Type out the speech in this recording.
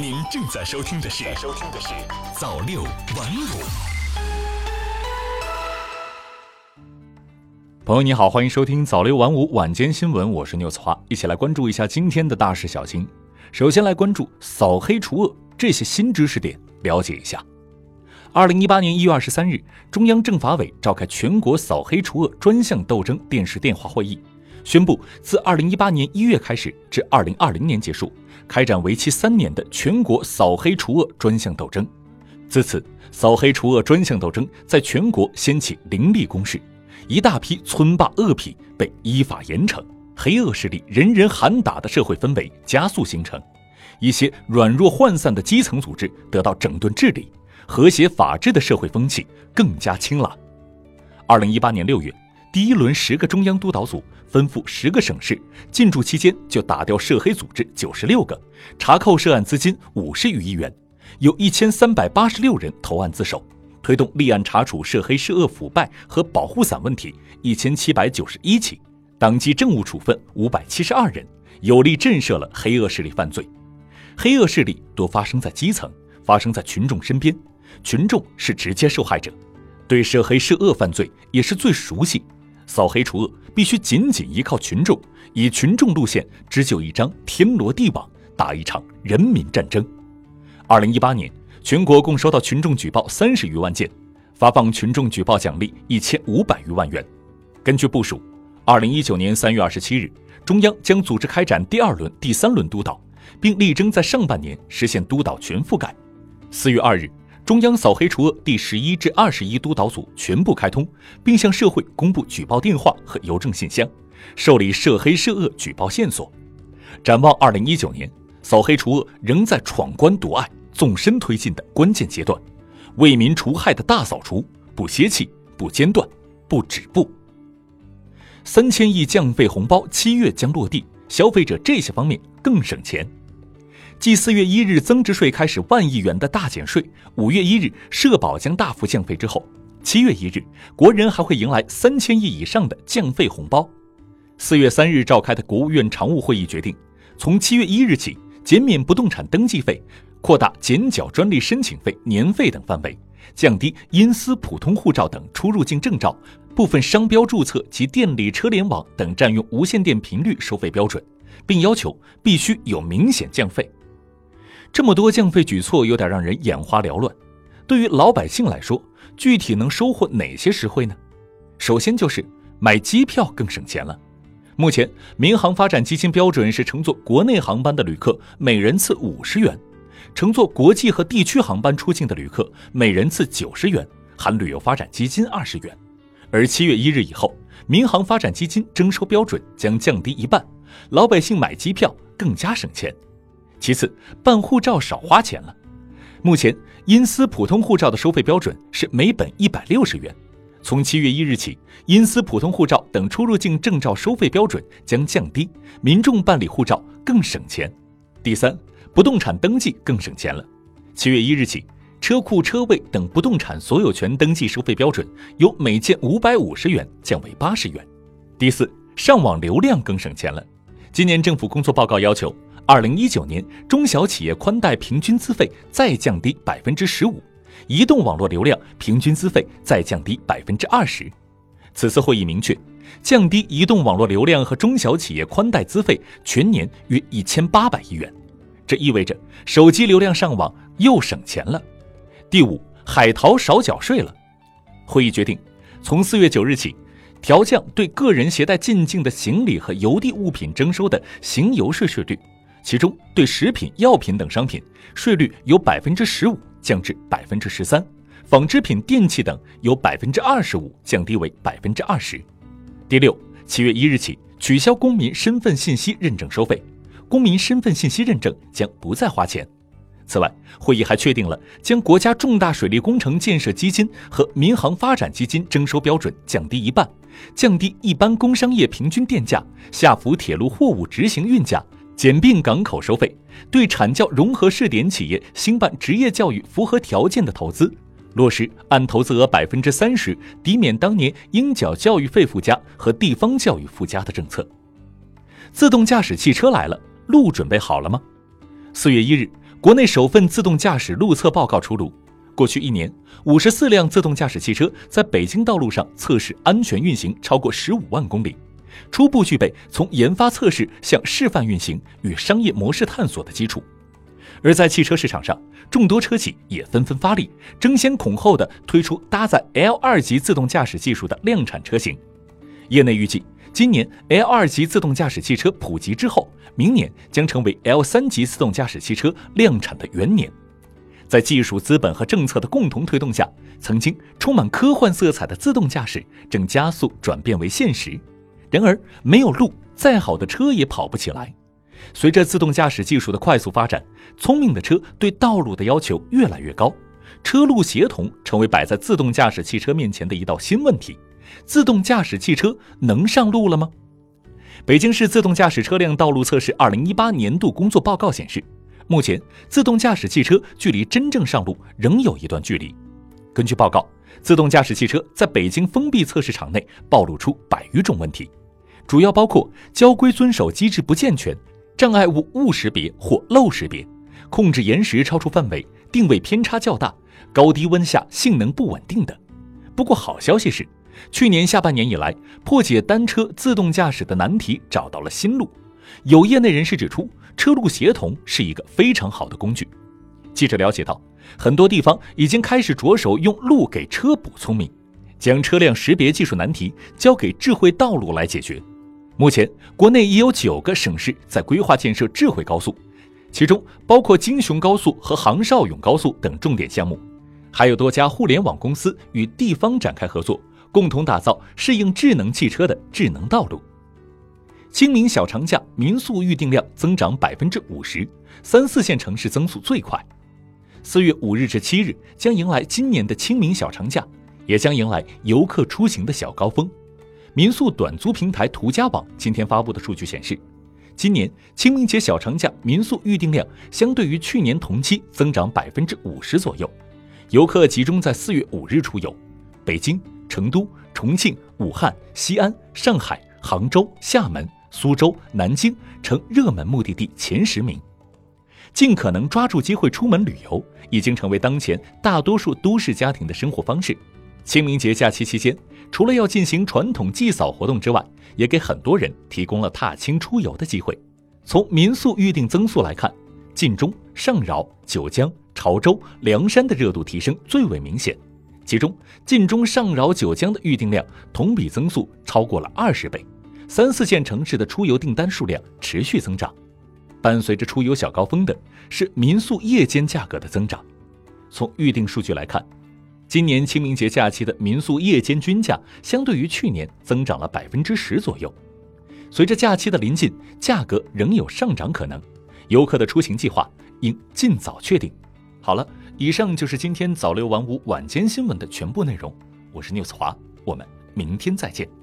您正在收听的是《收听的是早六晚五》。朋友你好，欢迎收听早六晚五晚间新闻，我是牛子华，一起来关注一下今天的大事小情。首先来关注扫黑除恶这些新知识点，了解一下。二零一八年一月二十三日，中央政法委召开全国扫黑除恶专项斗争电视电话会议，宣布自二零一八年一月开始至二零二零年结束，开展为期三年的全国扫黑除恶专项斗争。自此，扫黑除恶专项斗争在全国掀起凌厉攻势，一大批村霸恶痞被依法严惩，黑恶势力人人喊打的社会氛围加速形成，一些软弱涣散的基层组织得到整顿治理。和谐法治的社会风气更加清朗。二零一八年六月，第一轮十个中央督导组分赴十个省市，进驻期间就打掉涉黑组织九十六个，查扣涉案资金五十余亿元，有一千三百八十六人投案自首，推动立案查处涉黑涉恶腐败和保护伞问题一千七百九十一起，党纪政务处分五百七十二人，有力震慑了黑恶势力犯罪。黑恶势力多发生在基层，发生在群众身边。群众是直接受害者，对涉黑涉恶犯罪也是最熟悉。扫黑除恶必须紧紧依靠群众，以群众路线织就一张天罗地网，打一场人民战争。二零一八年，全国共收到群众举报三十余万件，发放群众举报奖励一千五百余万元。根据部署，二零一九年三月二十七日，中央将组织开展第二轮、第三轮督导，并力争在上半年实现督导全覆盖。四月二日。中央扫黑除恶第十一至二十一督导组全部开通，并向社会公布举报电话和邮政信箱，受理涉黑涉恶举报线索。展望二零一九年，扫黑除恶仍在闯关夺爱、纵深推进的关键阶段，为民除害的大扫除不歇气、不间断、不止步。三千亿降费红包七月将落地，消费者这些方面更省钱。继四月一日增值税开始万亿元的大减税，五月一日社保将大幅降费之后，七月一日国人还会迎来三千亿以上的降费红包。四月三日召开的国务院常务会议决定，从七月一日起减免不动产登记费，扩大减缴专利申请费、年费等范围，降低因私普通护照等出入境证照、部分商标注册及电力车联网等占用无线电频率收费标准，并要求必须有明显降费。这么多降费举措有点让人眼花缭乱。对于老百姓来说，具体能收获哪些实惠呢？首先就是买机票更省钱了。目前民航发展基金标准是乘坐国内航班的旅客每人次五十元，乘坐国际和地区航班出境的旅客每人次九十元，含旅游发展基金二十元。而七月一日以后，民航发展基金征收标准将降低一半，老百姓买机票更加省钱。其次，办护照少花钱了。目前，因私普通护照的收费标准是每本一百六十元。从七月一日起，因私普通护照等出入境证照收费标准将降低，民众办理护照更省钱。第三，不动产登记更省钱了。七月一日起，车库车位等不动产所有权登记收费标准由每件五百五十元降为八十元。第四，上网流量更省钱了。今年政府工作报告要求。二零一九年，中小企业宽带平均资费再降低百分之十五，移动网络流量平均资费再降低百分之二十。此次会议明确，降低移动网络流量和中小企业宽带资费全年约一千八百亿元，这意味着手机流量上网又省钱了。第五，海淘少缴税了。会议决定，从四月九日起，调降对个人携带进境的行李和邮递物品征收的行邮税税率。其中，对食品药品等商品税率由百分之十五降至百分之十三，纺织品、电器等由百分之二十五降低为百分之二十。第六，七月一日起取消公民身份信息认证收费，公民身份信息认证将不再花钱。此外，会议还确定了将国家重大水利工程建设基金和民航发展基金征收标准降低一半，降低一般工商业平均电价，下浮铁路货物执行运价。简并港口收费，对产教融合试点企业兴办职业教育符合条件的投资，落实按投资额百分之三十抵免当年应缴教育费附加和地方教育附加的政策。自动驾驶汽车来了，路准备好了吗？四月一日，国内首份自动驾驶路测报告出炉。过去一年，五十四辆自动驾驶汽车在北京道路上测试安全运行超过十五万公里，初步具备从研发测试向示范运行与商业模式探索的基础。而在汽车市场上，众多车企也纷纷发力，争先恐后地推出搭载 L 二级自动驾驶技术的量产车型。业内预计，今年 L 二级自动驾驶汽车普及之后，明年将成为 L 三级自动驾驶汽车量产的元年。在技术、资本和政策的共同推动下，曾经充满科幻色彩的自动驾驶正加速转变为现实。然而，没有路，再好的车也跑不起来。随着自动驾驶技术的快速发展，聪明的车对道路的要求越来越高，车路协同成为摆在自动驾驶汽车面前的一道新问题。自动驾驶汽车能上路了吗？北京市自动驾驶车辆道路测试二零一八年度工作报告显示。目前，自动驾驶汽车距离真正上路仍有一段距离。根据报告，自动驾驶汽车在北京封闭测试场内暴露出百余种问题，主要包括交规遵守机制不健全、障碍物误识别或漏识别、控制延时超出范围、定位偏差较大、高低温下性能不稳定等。不过，好消息是，去年下半年以来，破解单车自动驾驶的难题找到了新路。有业内人士指出。车路协同是一个非常好的工具。记者了解到，很多地方已经开始着手用路给车补聪明，将车辆识别技术难题交给智慧道路来解决。目前，国内已有九个省市在规划建设智慧高速，其中包括京雄高速和杭绍甬高速等重点项目，还有多家互联网公司与地方展开合作，共同打造适应智能汽车的智能道路。清明小长假民宿预订量增长百分之五十，三四线城市增速最快。四月五日至七日将迎来今年的清明小长假，也将迎来游客出行的小高峰。民宿短租平台途家网今天发布的数据显示，今年清明节小长假民宿预订量相对于去年同期增长百分之五十左右，游客集中在四月五日出游，北京、成都、重庆、武汉、西安、上海、杭州、厦门。苏州、南京成热门目的地前十名，尽可能抓住机会出门旅游，已经成为当前大多数都市家庭的生活方式。清明节假期期间，除了要进行传统祭扫活动之外，也给很多人提供了踏青出游的机会。从民宿预订增速来看，晋中、上饶、九江、潮州、凉山的热度提升最为明显，其中晋中、上饶、九江的预订量同比增速超过了二十倍。三四线城市的出游订单数量持续增长，伴随着出游小高峰的是民宿夜间价格的增长。从预订数据来看，今年清明节假期的民宿夜间均价相对于去年增长了百分之十左右。随着假期的临近，价格仍有上涨可能，游客的出行计划应尽早确定。好了，以上就是今天早六晚五晚间新闻的全部内容。我是 News 华，我们明天再见。